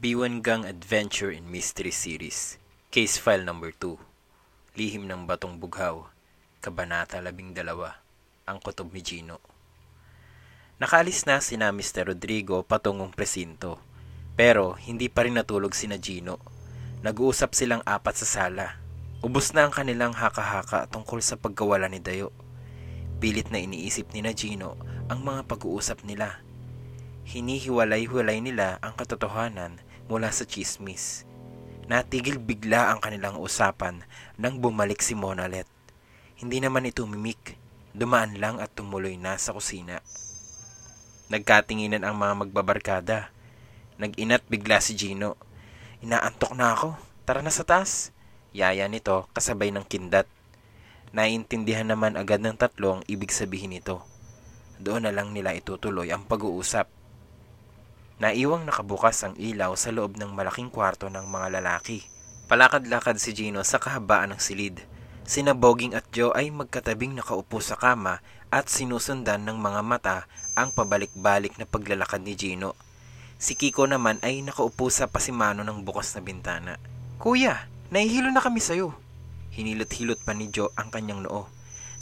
B1 Gang Adventure and Mystery Series Case File Number 2 Lihim ng Batong Bughaw Kabanata 12 Ang Kutob ni Gino Nakaalis na sina Mr. Rodrigo patungong presinto pero hindi pa rin natulog sina Gino. Nag-uusap silang apat sa sala. Ubus na ang kanilang haka-haka tungkol sa pagkawala ni Dayo. Pilit na iniisip ni na Gino ang mga pag-uusap nila hinihiwalay-hiwalay nila ang katotohanan mula sa chismis. Natigil bigla ang kanilang usapan nang bumalik si Monalet. Hindi naman ito mimik, dumaan lang at tumuloy na sa kusina. Nagkatinginan ang mga magbabarkada. Nag-inat bigla si Gino. Inaantok na ako, tara na sa taas. Yaya nito kasabay ng kindat. Naiintindihan naman agad ng tatlo ang ibig sabihin nito. Doon na lang nila itutuloy ang pag-uusap. Naiwang nakabukas ang ilaw sa loob ng malaking kwarto ng mga lalaki. Palakad-lakad si Gino sa kahabaan ng silid. Sina Boging at Joe ay magkatabing nakaupo sa kama at sinusundan ng mga mata ang pabalik-balik na paglalakad ni Gino. Si Kiko naman ay nakaupo sa pasimano ng bukas na bintana. Kuya, nahihilo na kami sa'yo. Hinilot-hilot pa ni Joe ang kanyang noo.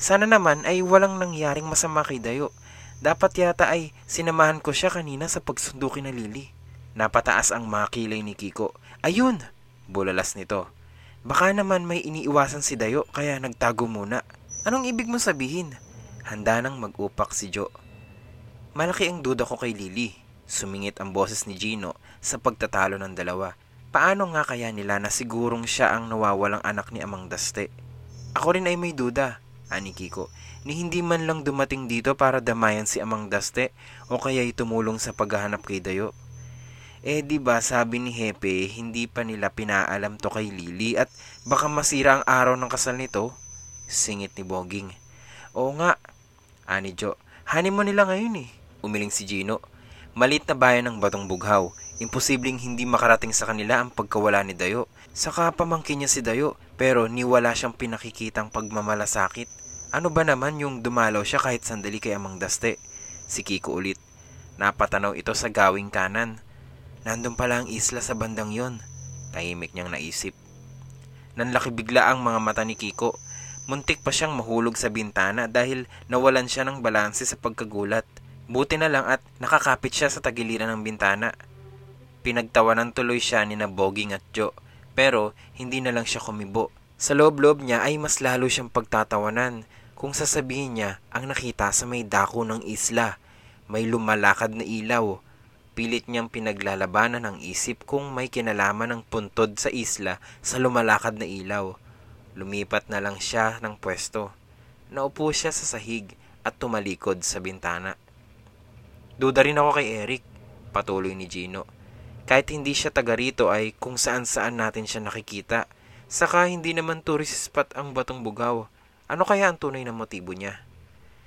Sana naman ay walang nangyaring masama kay Dayo dapat yata ay sinamahan ko siya kanina sa pagsundukin na Lily. Napataas ang mga kilay ni Kiko. Ayun! Bulalas nito. Baka naman may iniiwasan si Dayo kaya nagtago muna. Anong ibig mo sabihin? Handa nang mag-upak si Jo. Malaki ang duda ko kay Lily. Sumingit ang boses ni Gino sa pagtatalo ng dalawa. Paano nga kaya nila na sigurong siya ang nawawalang anak ni Amang Daste? Ako rin ay may duda, ani Kiko ni hindi man lang dumating dito para damayan si Amang Daste o kaya tumulong sa paghahanap kay Dayo. Eh di ba sabi ni Hepe hindi pa nila pinaalam to kay Lily at baka masira ang araw ng kasal nito? Singit ni Boging. Oo nga, ani Jo. Hani mo nila ngayon eh. Umiling si Gino. Malit na bayan ng Batong Bughaw. Imposibleng hindi makarating sa kanila ang pagkawala ni Dayo. Saka pamangkin niya si Dayo pero niwala siyang pinakikitang pagmamalasakit. Ano ba naman yung dumalaw siya kahit sandali kay Amang Daste? Si Kiko ulit. Napatanaw ito sa gawing kanan. Nandun pala ang isla sa bandang yon. Tahimik niyang naisip. Nanlaki bigla ang mga mata ni Kiko. Muntik pa siyang mahulog sa bintana dahil nawalan siya ng balanse sa pagkagulat. Buti na lang at nakakapit siya sa tagiliran ng bintana. Pinagtawanan tuloy siya ni na Boging at Joe pero hindi na lang siya kumibo. Sa loob-loob niya ay mas lalo siyang pagtatawanan kung sasabihin niya ang nakita sa may dako ng isla, may lumalakad na ilaw. Pilit niyang pinaglalabanan ang isip kung may kinalaman ng puntod sa isla sa lumalakad na ilaw. Lumipat na lang siya ng pwesto. Naupo siya sa sahig at tumalikod sa bintana. Duda rin ako kay Eric, patuloy ni Gino. Kahit hindi siya taga rito ay kung saan saan natin siya nakikita. Saka hindi naman tourist spot ang Batong Bugaw. Ano kaya ang tunay na motibo niya?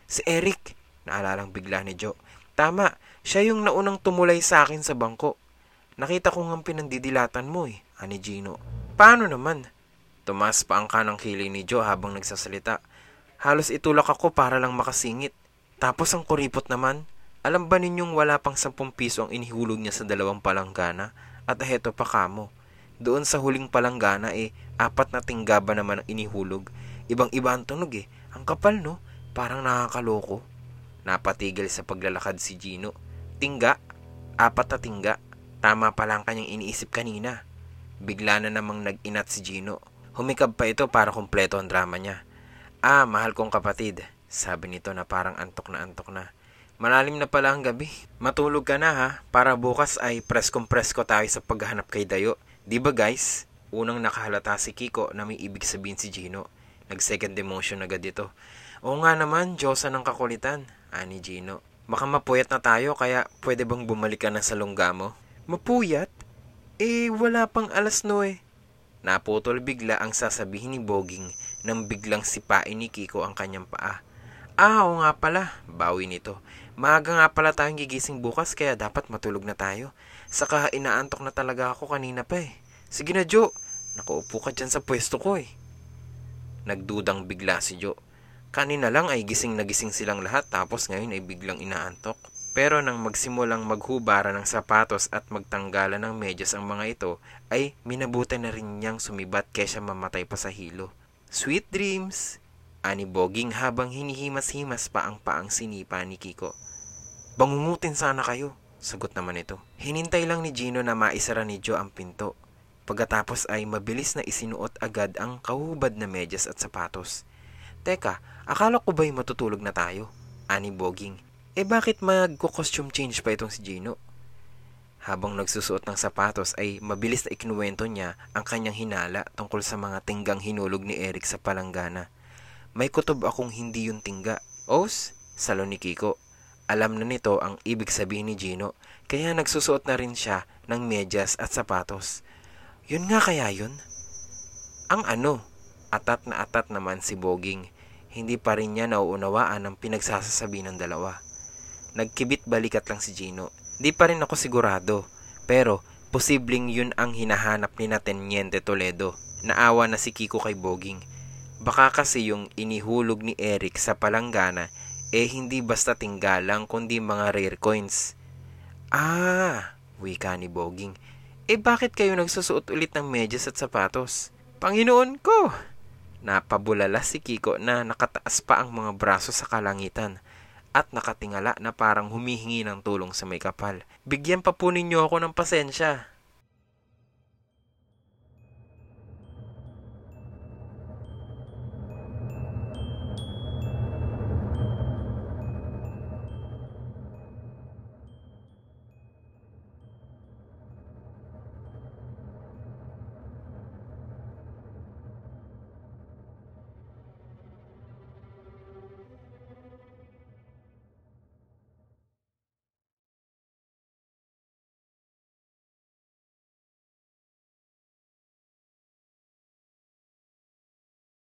Si Eric, naalalang bigla ni Joe. Tama, siya yung naunang tumulay sa akin sa bangko. Nakita ko nga pinandidilatan mo eh, ani Gino. Paano naman? Tumas pa ang kanang kilay ni Joe habang nagsasalita. Halos itulak ako para lang makasingit. Tapos ang kuripot naman, alam ba ninyong wala pang 10 piso ang inihulog niya sa dalawang palanggana? At heto pa kamo. Doon sa huling palanggana eh, apat na tinggaba naman ang inihulog Ibang-iba ang tunog eh. Ang kapal no? Parang nakakaloko. Napatigil sa paglalakad si Gino. Tingga. Apat na tingga. Tama pala ang kanyang iniisip kanina. Bigla na namang nag-inat si Gino. Humikab pa ito para kumpleto ang drama niya. Ah, mahal kong kapatid. Sabi nito na parang antok na antok na. Malalim na pala ang gabi. Matulog ka na ha, para bukas ay preskong-presko tayo sa paghahanap kay Dayo. Di ba guys? Unang nakahalata si Kiko na may ibig sabihin si Gino. Nag-second emotion agad ito. Oo nga naman, Diyosa ng kakulitan, ani Gino. Baka mapuyat na tayo kaya pwede bang bumalik ka na sa lungga mo? Mapuyat? Eh, wala pang alas no eh. Naputol bigla ang sasabihin ni Boging nang biglang sipain ni Kiko ang kanyang paa. Ah, oo nga pala, bawi nito. Maaga nga pala tayong gigising bukas kaya dapat matulog na tayo. Saka inaantok na talaga ako kanina pa eh. Sige na Joe, nakaupo ka dyan sa pwesto ko eh. Nagdudang bigla si Joe. Kanina lang ay gising na gising silang lahat tapos ngayon ay biglang inaantok. Pero nang magsimulang maghubara ng sapatos at magtanggala ng medyas ang mga ito, ay minabutan na rin niyang sumibat kaysa mamatay pa sa hilo. Sweet dreams! Ani Boging habang hinihimas-himas pa ang paang sinipa ni Kiko. Bangungutin sana kayo, sagot naman ito. Hinintay lang ni Gino na maisara ni Joe ang pinto. Pagkatapos ay mabilis na isinuot agad ang kahubad na medyas at sapatos. Teka, akala ko ba'y matutulog na tayo? Ani Boging eh bakit magko-costume change pa itong si Gino? Habang nagsusuot ng sapatos ay mabilis na ikinuwento niya ang kanyang hinala tungkol sa mga tinggang hinulog ni Eric sa palanggana. May kutob akong hindi yung tingga. Os, salo ni Kiko. Alam na nito ang ibig sabihin ni Gino kaya nagsusuot na rin siya ng medyas at sapatos. Yun nga kaya yun? Ang ano? Atat na atat naman si Boging. Hindi pa rin niya nauunawaan ang pinagsasasabi ng dalawa. Nagkibit balikat lang si Gino. Di pa rin ako sigurado. Pero, posibleng yun ang hinahanap ni Nateniente Toledo. Naawa na si Kiko kay Boging. Baka kasi yung inihulog ni Eric sa palanggana eh hindi basta tinggalang kundi mga rare coins. Ah, wika ni Boging. Eh bakit kayo nagsusuot ulit ng medyas at sapatos? Panginoon ko! Napabulala si Kiko na nakataas pa ang mga braso sa kalangitan at nakatingala na parang humihingi ng tulong sa may kapal. Bigyan pa po ninyo ako ng pasensya.